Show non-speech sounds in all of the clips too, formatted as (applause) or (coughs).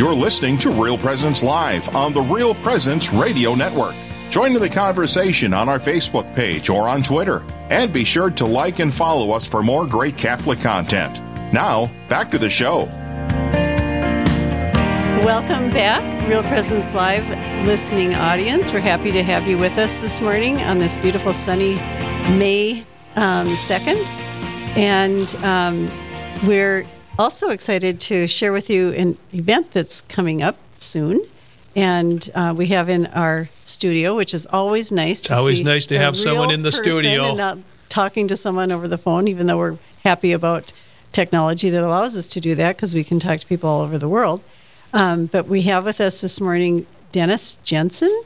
You're listening to Real Presence Live on the Real Presence Radio Network. Join in the conversation on our Facebook page or on Twitter. And be sure to like and follow us for more great Catholic content. Now, back to the show. Welcome back, Real Presence Live listening audience. We're happy to have you with us this morning on this beautiful sunny May um, 2nd. And um, we're also excited to share with you an event that's coming up soon. And uh, we have in our studio, which is always nice. To always nice to have someone in the studio and not talking to someone over the phone, even though we're happy about technology that allows us to do that because we can talk to people all over the world. Um, but we have with us this morning Dennis Jensen,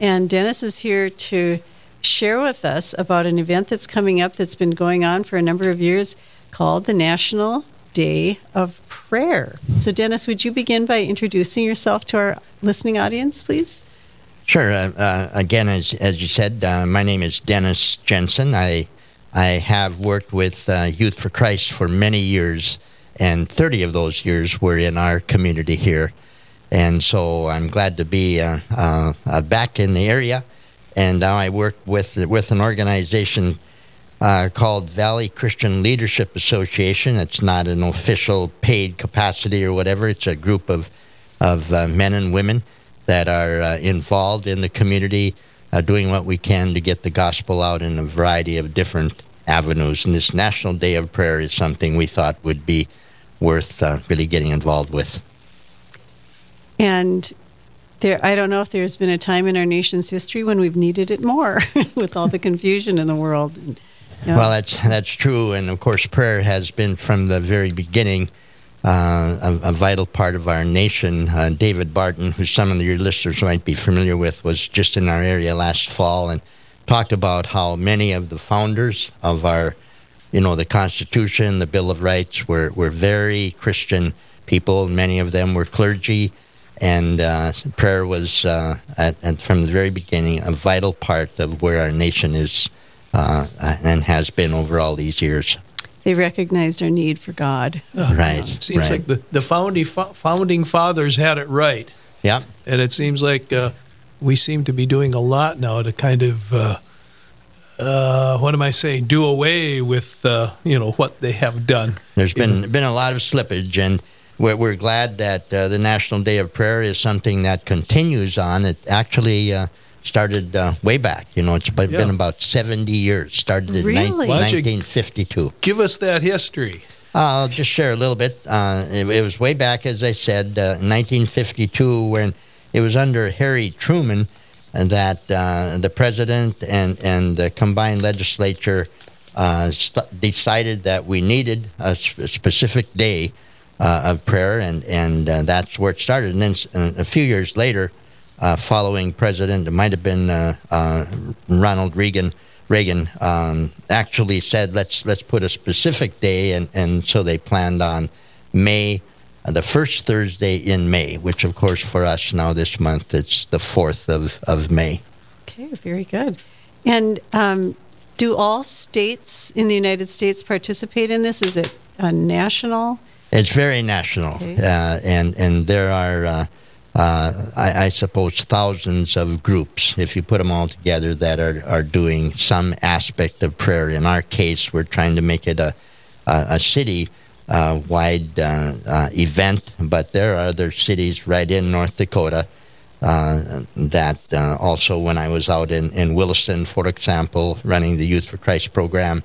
and Dennis is here to share with us about an event that's coming up that's been going on for a number of years called the National Day of Prayer. So, Dennis, would you begin by introducing yourself to our listening audience, please? Sure. Uh, uh, again, as, as you said, uh, my name is Dennis Jensen. I I have worked with uh, Youth for Christ for many years and 30 of those years were in our community here. And so I'm glad to be uh, uh, back in the area. And now I work with with an organization uh, called Valley Christian Leadership Association. It's not an official paid capacity or whatever. It's a group of of uh, men and women that are uh, involved in the community, doing what we can to get the gospel out in a variety of different avenues. And this National Day of Prayer is something we thought would be worth uh, really getting involved with. And there, I don't know if there's been a time in our nation's history when we've needed it more (laughs) with all the confusion in the world. You know. Well, that's that's true, and of course, prayer has been from the very beginning uh, a, a, vital part of our nation. Uh, David Barton, who some of your listeners might be familiar with, was just in our area last fall and talked about how many of the founders of our you know, the Constitution, the Bill of Rights were, were very Christian people. Many of them were clergy, and uh, prayer was, uh, at, at, from the very beginning, a vital part of where our nation is uh, and has been over all these years. They recognized our need for God. Oh, right. It seems right. like the, the founding, founding fathers had it right. Yeah. And it seems like uh, we seem to be doing a lot now to kind of uh, uh, what am I saying? Do away with uh, you know what they have done. There's been know. been a lot of slippage, and we're, we're glad that uh, the National Day of Prayer is something that continues on. It actually uh, started uh, way back. You know, it's been, yeah. been, about 70 years. Started in really? 19, 1952. Give us that history. I'll just share a little bit. Uh, it, it, was way back, as I said, 1952, when it was under Harry Truman that uh, the president and, and the combined legislature uh, st- decided that we needed a, sp- a specific day uh, of prayer, and, and uh, that's where it started. And then uh, a few years later, uh, following President, it might have been Ronald Reagan. Reagan um, actually said, "Let's let's put a specific day," and, and so they planned on May the first Thursday in May, which of course for us now this month it's the 4th of, of May. Okay, very good. And um, do all states in the United States participate in this? Is it a national? It's very national, okay. uh, and and there are, uh, uh, I, I, suppose, thousands of groups if you put them all together that are are doing some aspect of prayer. In our case, we're trying to make it a a, a city uh, wide uh, uh, event, but there are other cities right in North Dakota uh, that uh, also, when I was out in, in Williston, for example, running the Youth for Christ program,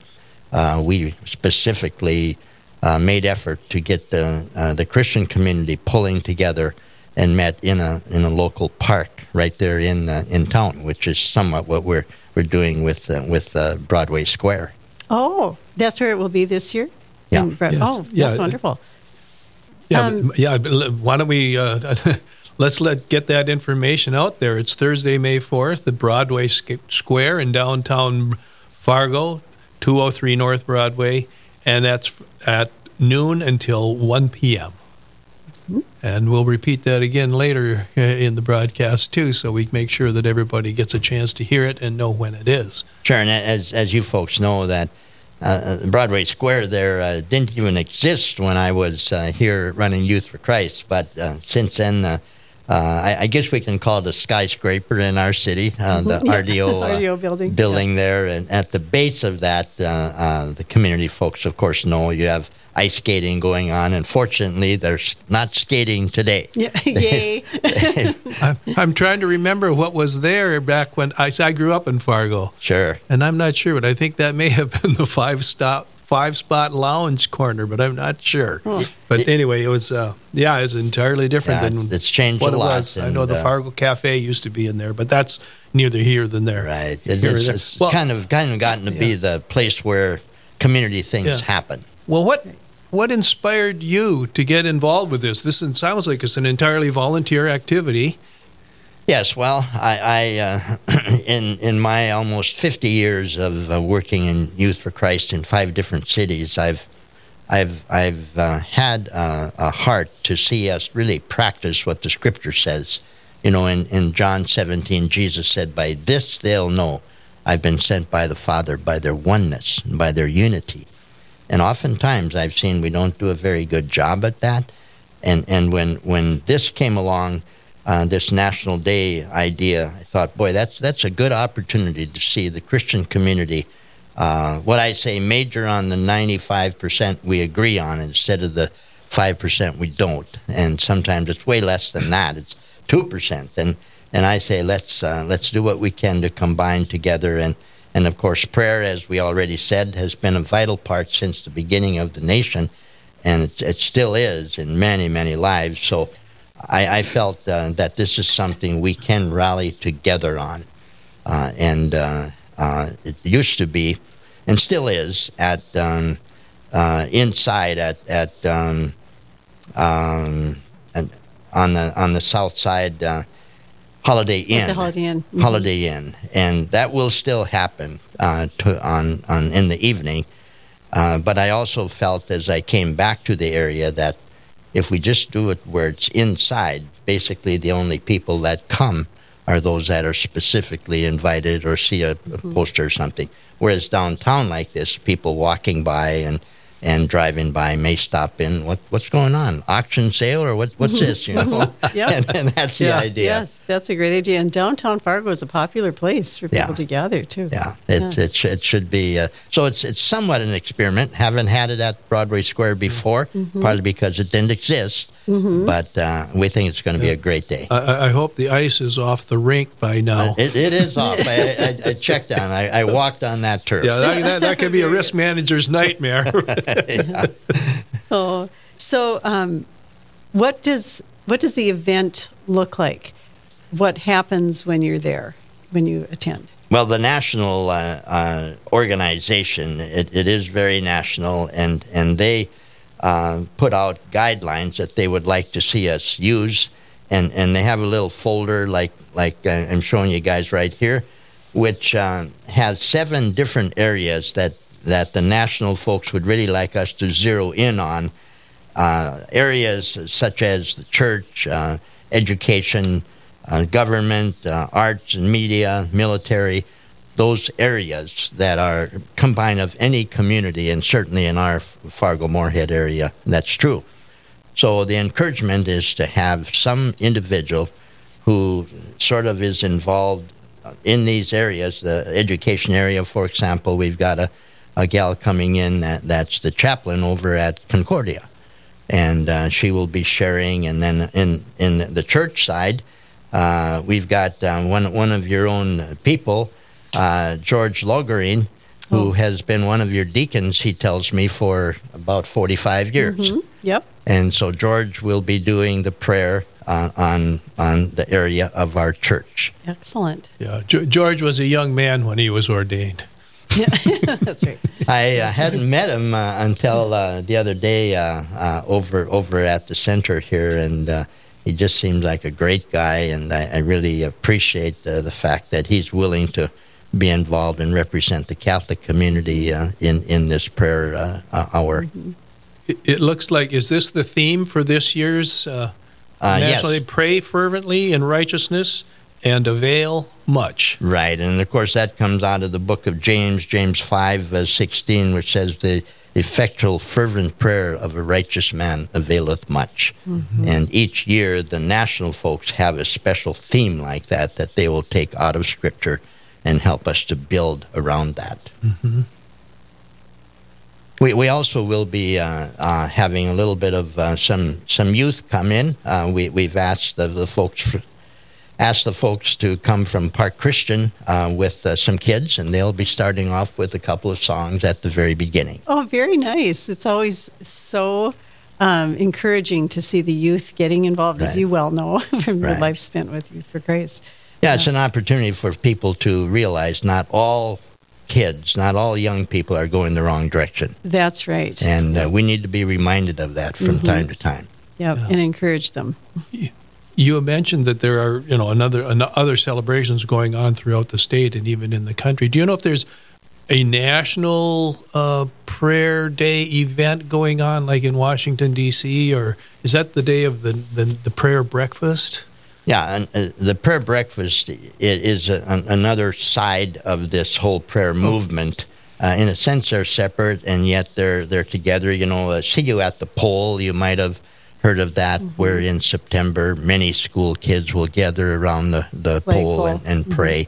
uh, we specifically made effort to get the, the Christian community pulling together and met in a in a local park right there in in town, which is somewhat what we're we're doing with with Broadway Square. Oh, that's where it will be this year. Yeah. Yes. Oh, yeah. that's wonderful. Yeah, um, yeah. Why don't we uh, (laughs) let's let get that information out there? It's Thursday, May fourth, at Broadway Square in downtown Fargo, two hundred three North Broadway, and that's at noon until one p.m. And we'll repeat that again later uh, in the broadcast too, so we make sure that everybody gets a chance to hear it and know when it is. Sure, and as as you folks know that uh, Broadway Square there uh, didn't even exist when I was uh, here running Youth for Christ. But uh, since then, uh, uh, I, I, guess we can call it a skyscraper in our city, the RDO, (laughs) RDO building, building yeah. there. And at the base of that, the community folks, of course, know you have ice skating going on. And fortunately, there's not skating today. Yeah. (laughs) Yay. (laughs) I'm trying to remember what was there back when I, I grew up in Fargo. Sure. And I'm not sure, but I think that may have been the five stop five spot lounge corner, but I'm not sure. Oh. But anyway, it was uh, yeah, it's entirely different yeah, than it's changed what a lot. It was. I know the uh, Fargo Cafe used to be in there, but that's neither here than there. Right. It's, it's well, kind of kind of gotten to yeah. be the place where community things yeah. happen. Well, what what inspired you to get involved with this? This sounds like it's an entirely volunteer activity. Yes, well, I, I uh, (clears throat) in in my almost fifty years of uh, working in Youth for Christ in five different cities, I've I've I've uh, had uh, a heart to see us really practice what the Scripture says. You know, in in John seventeen, Jesus said, "By this they'll know I've been sent by the Father, by their oneness, and by their unity." And oftentimes I've seen we don't do a very good job at that. And, and when, when this came along, uh, this National Day idea, I thought, boy, that's, that's a good opportunity to see the Christian community. Uh, what I say, major on the 95% we agree on instead of the 5% we don't. And sometimes it's way less than that. It's 2%. And, and I say, let's, uh, let's do what we can to combine together and, and of course, prayer, as we already said, has been a vital part since the beginning of the nation, and it, it still is in many, many lives. So I, I felt uh, that this is something we can rally together on. Uh, and uh, uh it used to be, and still is, at um, uh, inside at, at um, um, on the on the south side uh, Holiday Inn. the Holiday Inn. Mm-hmm. Holiday Inn, and that will still happen uh, to, on on in the evening. Uh, but I also felt as I came back to the area that if we just do it where it's inside, basically the only people that come are those that are specifically invited or see a, a mm-hmm. poster or something. Whereas downtown like this, people walking by and and driving by may stop in. What what's going on? Auction sale or what? What's this? You know. (laughs) yeah. And, and, that's yeah. the idea. Yes, that's a great idea. And downtown Fargo is a popular place for people yeah. to gather too. Yeah, it yes. it, sh- it should be. Uh, so it's it's somewhat an experiment. Haven't had it at Broadway Square before, mm-hmm. partly because it didn't exist. Mm-hmm. But uh, we think it's going to be a great day. I, I, hope the ice is off the rink by now. Uh, it, it is off. I, I, I, checked on. I, I walked on that turf. Yeah, that, that, that could be a risk (laughs) manager's nightmare. (laughs) (laughs) Oh, so um, what does what does the event look like? What happens when you're there, when you attend? Well, the national uh, uh, organization it, it is very national, and and they uh, put out guidelines that they would like to see us use, and and they have a little folder like like uh, I'm showing you guys right here, which uh, has seven different areas that that the national folks would really like us to zero in on uh, areas such as the church, uh, education, uh, government, uh, arts and media, military, those areas that are combined of any community, and certainly in our Fargo Moorhead area, that's true. So the encouragement is to have some individual who sort of is involved in these areas. The education area, for example, we've got a a gal coming in that, that's the chaplain over at Concordia. And uh, she will be sharing. And then in, in the church side, uh, we've got um, one, one of your own people, uh, George Logerine, who oh. has been one of your deacons, he tells me, for about 45 years. Mm-hmm. Yep. And so George will be doing the prayer uh, on on the area of our church. Excellent. Yeah, George was a young man when he was ordained. Yeah, (laughs) that's right. I uh, hadn't met him uh, until uh, the other day uh, uh, over over at the center here, and uh, he just seems like a great guy, and I, I really appreciate the fact that he's willing to be involved and represent the Catholic community in in this prayer hour. Mm-hmm. It, it, looks like is this the theme for this year's uh, National? Yes. They pray fervently in righteousness and avail much. Right, and of course that comes out of the book of James, James 5, uh, 16, which says the effectual fervent prayer of a righteous man availeth much. Mm-hmm. And each year the national folks have a special theme like that that they will take out of Scripture and help us to build around that. Mm-hmm. We, we also will be uh, uh, having a little bit of uh, some some youth come in. Uh, we we've asked the, the folks for, asked the folks to come from Park Christian uh, with uh, some kids, and they'll be starting off with a couple of songs at the very beginning. Oh, very nice! It's always so um, encouraging to see the youth getting involved, right. as you well know (laughs) from right. your life spent with Youth for Christ. Yeah, it's an opportunity for people to realize not all kids, not all young people are going the wrong direction. That's right. And uh, we need to be reminded of that from mm-hmm. time to time. Yep, yeah, and encourage them. You mentioned that there are, you know, another other celebrations going on throughout the state and even in the country. Do you know if there's a national uh, prayer day event going on, like in Washington D.C., or is that the day of the the, the prayer breakfast? Yeah, and uh, the prayer breakfast is a, an, another side of this whole prayer movement. Uh, in a sense, they're separate, and yet they're they're together. You know, uh, see you at the pole. You might have heard of that, mm-hmm. where in September many school kids will gather around the the pole and, and mm-hmm. pray.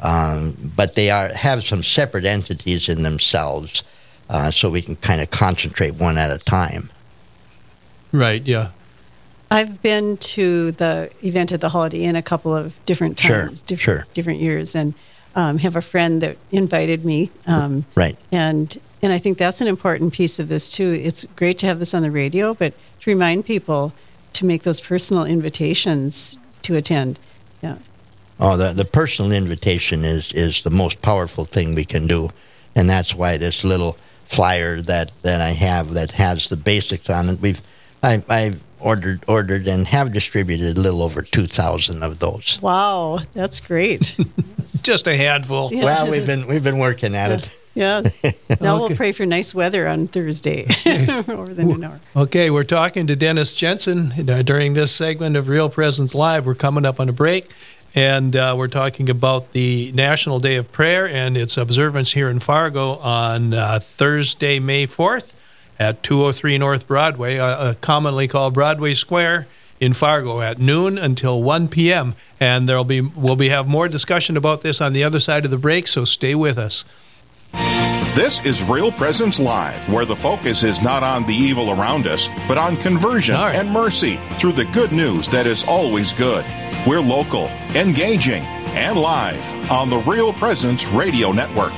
Um, but they are have some separate entities in themselves, uh, so we can kind of concentrate one at a time. Right. Yeah. I've been to the event at the Holiday Inn a couple of different times, sure, different, sure. different years, and um, have a friend that invited me. Um, right. And and I think that's an important piece of this too. It's great to have this on the radio, but to remind people to make those personal invitations to attend. Yeah. Oh, the the personal invitation is is the most powerful thing we can do, and that's why this little flyer that that I have that has the basics on it. We've I, I've ordered ordered and have distributed a little over 2,000 of those. Wow, that's great. (laughs) Just a handful. Yeah. Well, we've been we've been working at it. Yes. (laughs) Now okay. we'll pray for nice weather on Thursday over the noon hour. Okay, we're talking to Dennis Jensen uh, during this segment of Real Presence Live. We're coming up on a break. And uh, we're talking about the National Day of Prayer and its observance here in Fargo on uh, Thursday, May 4th at 203 North Broadway, uh, commonly called Broadway Square in Fargo at noon until 1 p.m. And there'll be we'll be have more discussion about this on the other side of the break, so stay with us. This is Real Presence Live, where the focus is not on the evil around us, but on conversion right. and mercy through the good news that is always good. We're local, engaging, and live on the Real Presence Radio Network.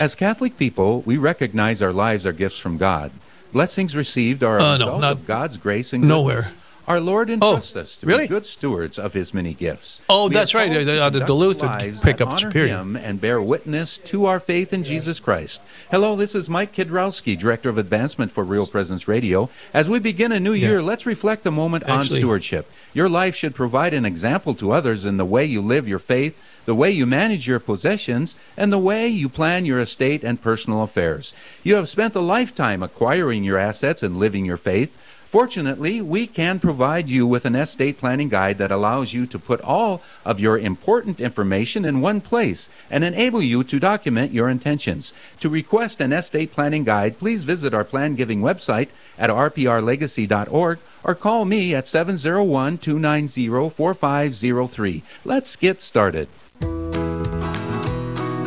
As Catholic people, we recognize our lives are gifts from God. Blessings received are a uh, result no, of God's grace and goodness. Nowhere. Our Lord entrusts oh, us to really? be good stewards of His many gifts. Oh, we that's right. Uh, the Duluth pickup Superior. Him and bear witness to our faith in Jesus Christ. Hello, this is Mike Kidrowski, Director of Advancement for Real Presence Radio. As we begin a new year, yeah. let's reflect a moment Actually, on stewardship. Your life should provide an example to others in the way you live your faith the way you manage your possessions, and the way you plan your estate and personal affairs. You have spent a lifetime acquiring your assets and living your faith. Fortunately, we can provide you with an estate planning guide that allows you to put all of your important information in one place and enable you to document your intentions. To request an estate planning guide, please visit our plan giving website at rprlegacy.org or call me at 701 290 4503. Let's get started.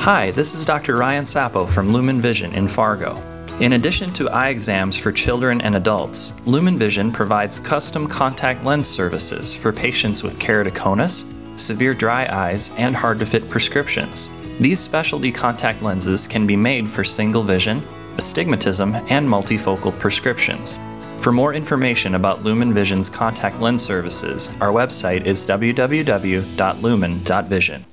Hi, this is Dr. Ryan Sappo from Lumen Vision in Fargo. In addition to eye exams for children and adults, Lumen Vision provides custom contact lens services for patients with keratoconus, severe dry eyes, and hard to fit prescriptions. These specialty contact lenses can be made for single vision, astigmatism, and multifocal prescriptions. For more information about Lumen Vision's contact lens services, our website is www.lumen.vision.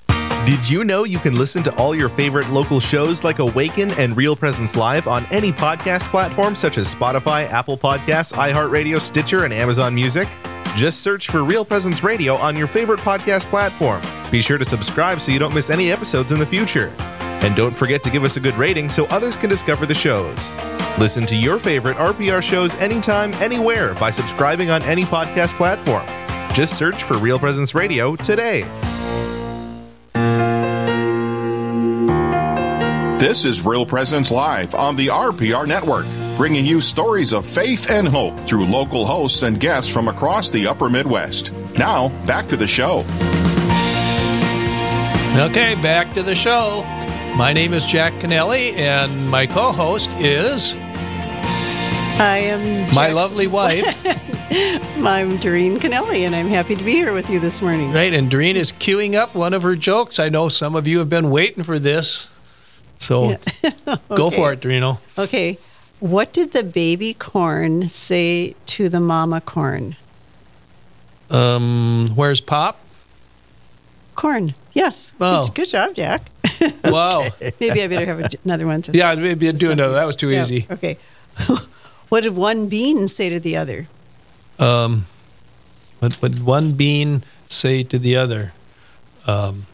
Did you know you can listen to all your favorite local shows like Awaken and Real Presence Live on any podcast platform such as Spotify, Apple Podcasts, iHeartRadio, Stitcher, and Amazon Music? Just search for Real Presence Radio on your favorite podcast platform. Be sure to subscribe so you don't miss any episodes in the future. And don't forget to give us a good rating so others can discover the shows. Listen to your favorite RPR shows anytime, anywhere by subscribing on any podcast platform. Just search for Real Presence Radio today. This is Real Presence Live on the RPR Network, bringing you stories of faith and hope through local hosts and guests from across the upper Midwest. Now, back to the show. Okay, back to the show. My name is Jack Kennelly, and my co host is. I am my lovely (laughs) wife. I'm Doreen Kennelly, and I'm happy to be here with you this morning. Right, and Doreen is queuing up one of her jokes. I know some of you have been waiting for this. So (laughs) go Okay. for it, Dorino. Okay. What did the baby corn say to the mama corn? Um, where's Pop? Corn. Yes. Oh. Good, good job, Jack. (laughs) Wow. (laughs) Maybe I better have another one. To Yeah, maybe do another. That was too Yeah, easy. Okay. what did one bean say to the other? Um, what would one bean say to the other? Um,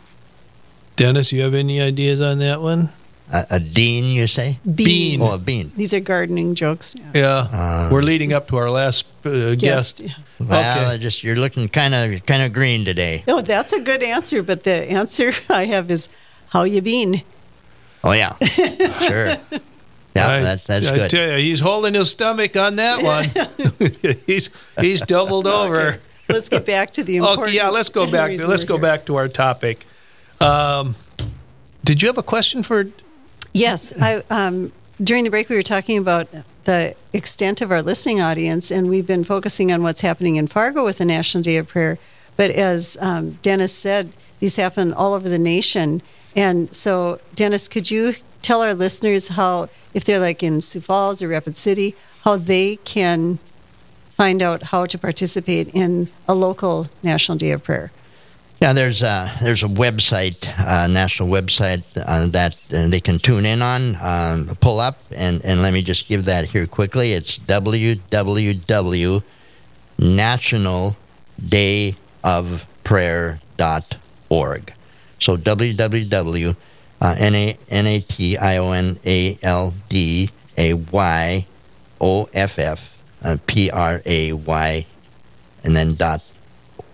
Dennis, you have any ideas on that one? A, a dean, you say? Bean. Oh, a bean. These are gardening jokes. Yeah, we're leading up to our last uh, guest. yeah. Well, Okay. Just you're looking kind of kind of green today. No, that's a good answer, but the answer (laughs) I have is how you been? Oh yeah, sure. (laughs) Yeah, I, that, that's I good. tell you, he's holding his stomach on that one. (laughs) he's he's doubled over. Let's get back to the important. Okay, yeah, let's go back. Let's go here. back to our topic. Um, did you have a question for? Yes, (laughs) I um, during the break we were talking about the extent of our listening audience, and we've been focusing on what's happening in Fargo with the National Day of Prayer. But as um, Dennis said, these happen all over the nation, and so Dennis, could you tell our listeners how, if they're like in Sioux Falls or Rapid City, how they can find out how to participate in a local National Day of Prayer? Yeah, there's a there's a website, uh, national website uh, that uh, they can tune in on, um, pull up, and, and let me just give that here quickly. It's www.nationaldayofprayer.org. So www. Uh, N A N A T I O N A L D A Y O F F P R A Y and then dot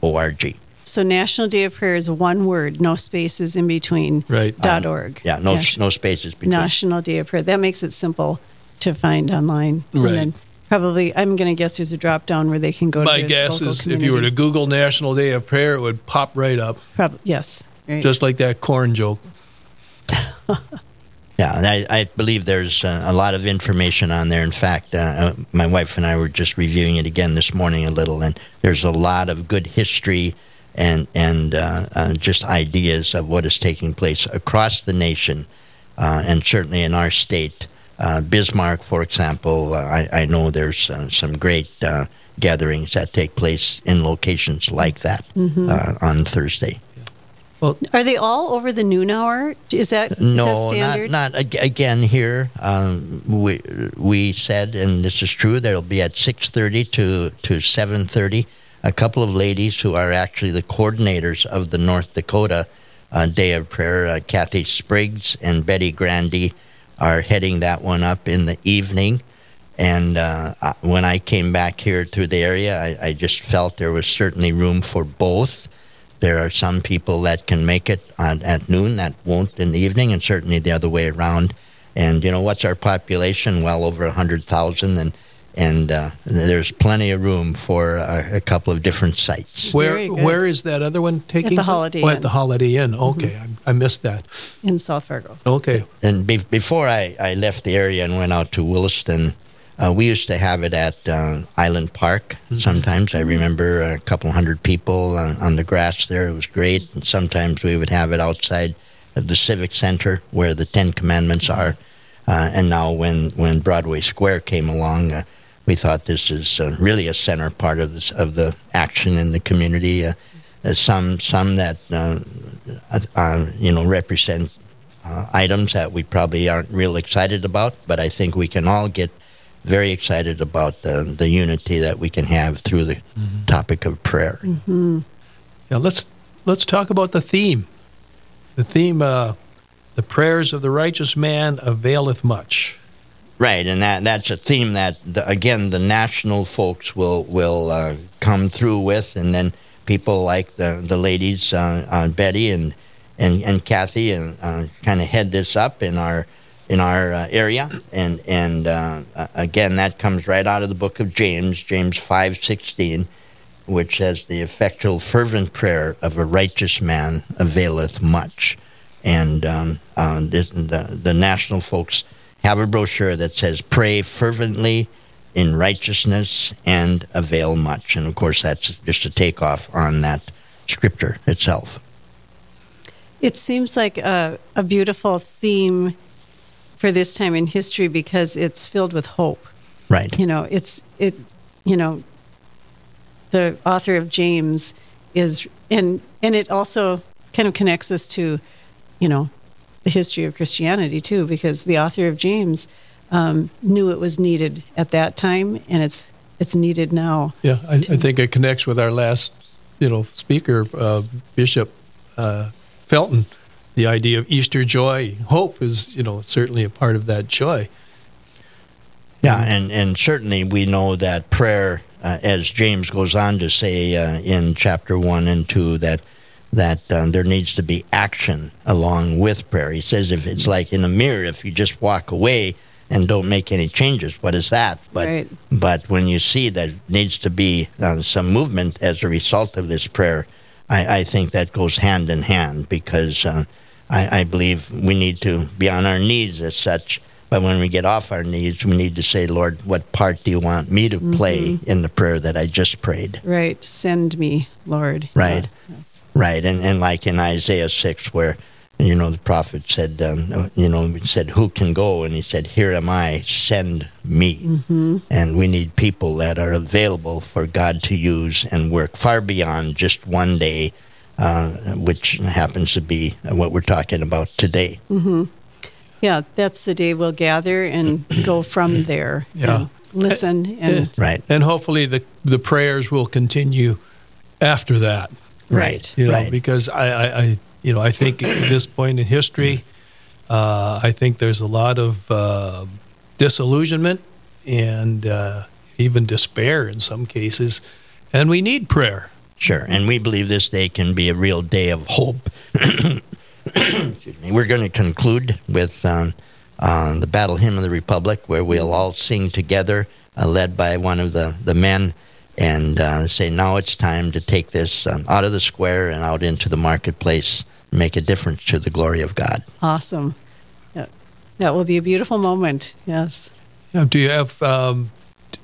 O R G. So National Day of Prayer is one word, no spaces in between. Right. Dot org. Yeah, no Nation- no spaces between. National Day of Prayer. That makes it simple to find online. Right. And then probably, I'm going to guess there's a drop down where they can go. My to guess local is if you were to. Google National Day of Prayer, it would pop right up, Probably yes. Right. just like that corn joke. (laughs) Yeah, and I, I believe there's uh, a lot of information on there. In fact, uh, uh, my wife and I were just reviewing it again this morning a little, and there's a lot of good history and and uh, uh, just ideas of what is taking place across the nation, uh, and certainly in our state. Uh, Bismarck, for example, uh, I, I know there's uh, some great uh, gatherings that take place in locations like that uh, on Thursday. Well, Are they all over the noon hour? Is that No, not standard? not ag- again here. Um, we we said, and this is true. There'll be at six thirty to to seven thirty. A couple of ladies who are actually the coordinators of the North Dakota uh, Day of Prayer, uh, Kathy Spriggs and Betty Grandy, are heading that one up in the evening. And uh, when I came back here through the area, I, I just felt there was certainly room for both. There are some people that can make it on, at noon that won't in the evening, and certainly the other way around. And you know what's our population? Well over hundred thousand, and and uh, there's plenty of room for uh, a couple of different sites. Where where is that other one taking? At the? Holiday Oh, Inn. at the Holiday Inn. Okay, I, I missed that. in South Fargo. Okay, And be- before I, I left the area and went out to Williston, uh, we used to have it at uh, Island Park. Sometimes I remember a couple hundred people on, on the grass there. It was great. And sometimes we would have it outside of the Civic Center where the Ten Commandments are. Uh, and now, when, when Broadway Square came along, uh, we thought this is uh, really a center part of this of the action in the community. Uh, uh, some some that uh, uh, you know represent uh, items that we probably aren't real excited about, but I think we can all get very excited about the, the unity that we can have through the topic of prayer. now let's let's talk about the theme. The theme, uh, the prayers of the righteous man availeth much. Right, and that that's a theme that the, again the national folks will will uh, come through with, and then people like the the ladies, uh, uh, Betty and and and Kathy, and uh, kind of head this up in our in our uh, area. And and uh, again, that comes right out of the book of James, James five sixteen, which says, "The effectual, fervent prayer of a righteous man availeth much." And um, uh, this, the the national folks have a brochure that says, "Pray fervently." In righteousness and avail much. And of course, that's just a takeoff on that scripture itself. It seems like a, a beautiful theme for this time in history because it's filled with hope. Right. You know, it's it. You know, the author of James is, and and it also kind of connects us to, you know, the history of Christianity too, because the author of James um, knew it was needed at that time, and it's it's needed now. Yeah, I, I think it connects with our last, you know, speaker, uh, Bishop uh, Felton the idea of Easter joy, hope is, you know, certainly a part of that joy. Yeah, and, and certainly we know that prayer, uh, as James goes on to say uh, in chapter 1 and 2, that that um, there needs to be action along with prayer. He says if it's like in a mirror, if you just walk away and don't make any changes, what is that? But right. but when you see that needs to be uh, some movement as a result of this prayer, I, I think that goes hand in hand because uh, I, I believe we need to be on our knees as such. But when we get off our knees, we need to say, Lord, what part do you want me to play mm-hmm. in the prayer that I just prayed? Right. Send me, Lord. Right. yes. Right. And, and like in Isaiah 6, where, you know, the prophet said, um, you know, said, who can go? And he said, here am I, send me. Mm-hmm. And we need people that are available for God to use and work far beyond just one day uh, which happens to be what we're talking about today. Mm-hmm. Yeah, that's the day we'll gather and go from there. Yeah. listen and right, and hopefully the the prayers will continue after that. Right, you know, right. because I, I, I, you know, I think at this point in history, uh, I think there's a lot of uh, disillusionment and uh, even despair in some cases, and we need prayer. Sure, and we believe this day can be a real day of hope. (clears throat) (coughs) Excuse me. We're going to conclude with um, uh, the Battle Hymn of the Republic, where we'll all sing together, uh, led by one of the, the men, and uh, say, now it's time to take this um, out of the square and out into the marketplace, and make a difference to the glory of God. Awesome. Yeah. That will be a beautiful moment, yes. Yeah, do you have, um,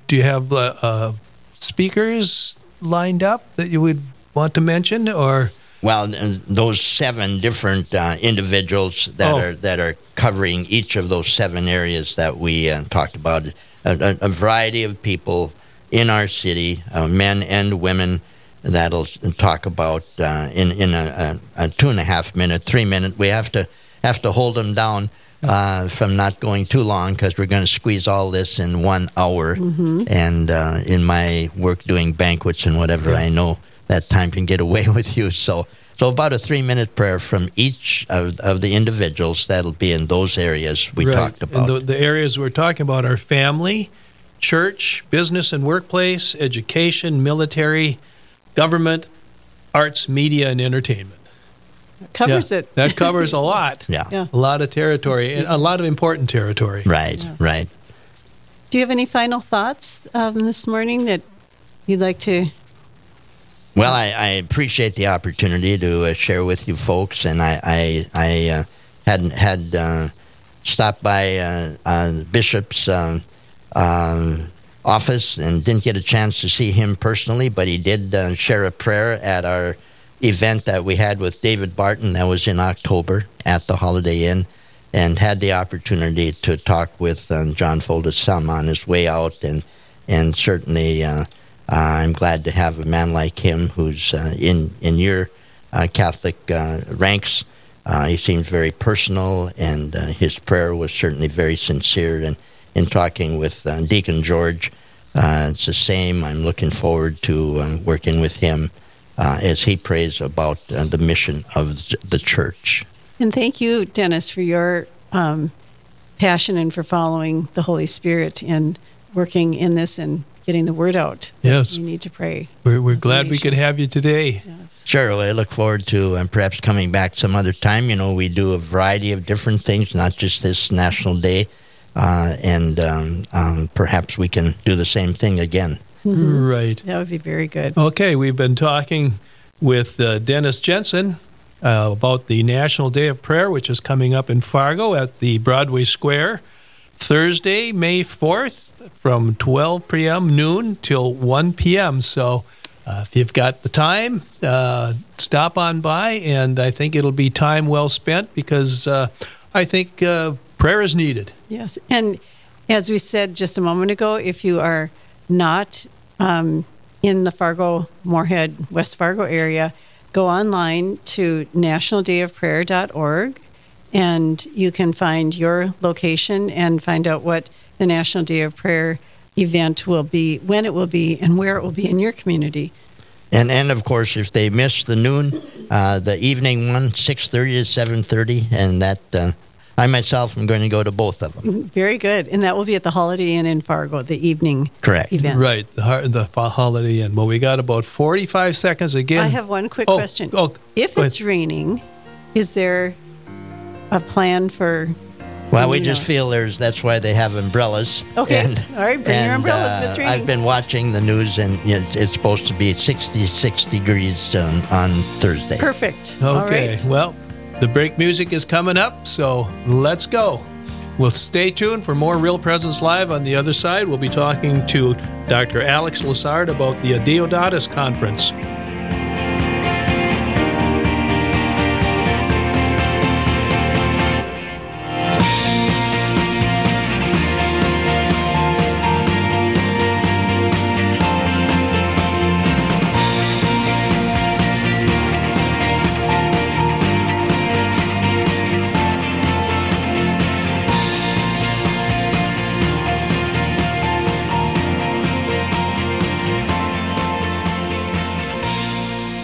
do you have uh, uh, speakers lined up that you would want to mention, or? Well, those seven different uh, individuals that oh. are that are covering each of those seven areas that we uh, talked about, a, a, variety of people in our city, uh, men and women, that'll talk about uh, in in a, a, two and a half minute, three minute. We have to have to hold them down uh, from not going too long because we're going to squeeze all this in one hour. Mm-hmm. And uh, in my work doing banquets and whatever, I know that time can get away (laughs) with you. So, so about a three minute prayer from each of, of the individuals that'll be in those areas we right. talked about. The, the, areas we're talking about are family, church, business and workplace, education, military, government, arts, media, and entertainment covers yeah, it. that covers a lot. (laughs) yeah. yeah. A lot of territory and a lot of important territory. Right, yes. right. Do you have any final thoughts um, this morning that you'd like to? Well, I, I appreciate the opportunity to uh, share with you folks, and I I, I uh, hadn't had uh, stopped by uh, uh, Bishop's um, um, office and didn't get a chance to see him personally, but he did uh, share a prayer at our event that we had with David Barton that was in October at the Holiday Inn and had the opportunity to talk with um, John Folda some on his way out and and certainly I'm glad to have a man like him who's uh, in in your uh, Catholic uh, ranks. He seems very personal, and his prayer was certainly very sincere. And in talking with Deacon George, it's the same. I'm looking forward to um, working with him as he prays about the mission of the church. And thank you, Dennis, for your um, passion and for following the Holy Spirit and working in this and getting the word out. Yes. You need to pray. We're, we're glad we could have you today. Yes. Sure. I look forward to um, perhaps coming back some other time. You know, we do a variety of different things, not just this National Day. Uh, and um, um, perhaps we can do the same thing again. Mm-hmm. Right. That would be very good. Okay, we've been talking with uh, Dennis Jensen uh, about the National Day of Prayer, which is coming up in Fargo at the Broadway Square, Thursday, May 4th, from 12 p.m. noon till 1 p.m. So uh, if you've got the time, uh, stop on by, and I think it'll be time well spent because uh, I think uh, prayer is needed. Yes. And as we said just a moment ago, if you are not um, in the Fargo, Moorhead, West Fargo area, go online to nationaldayofprayer.org and you can find your location and find out what the National Day of Prayer event will be, when it will be, and where it will be in your community. And and of course, if they miss the noon, uh, the evening one, six thirty to seven thirty, and that uh, I myself am going to go to both of them. Very good, and that will be at the Holiday Inn in Fargo, the evening Correct. event. Right, the, the Holiday Inn. Well, we got about 45 seconds again. I have one quick oh, question. Oh, if it's raining, is there a plan for well, we just feel there's. That's why they have umbrellas. Okay. And, All right, bring and, your umbrellas uh, it's raining. I've been watching the news, and it's, it's supposed to be 66 degrees um, on Thursday. Perfect. Okay. Well, the break music is coming up, so let's go. We'll stay tuned for more Real Presence Live. On the other side, we'll be talking to Dr. Alex Lassard about the Adeodatus Conference.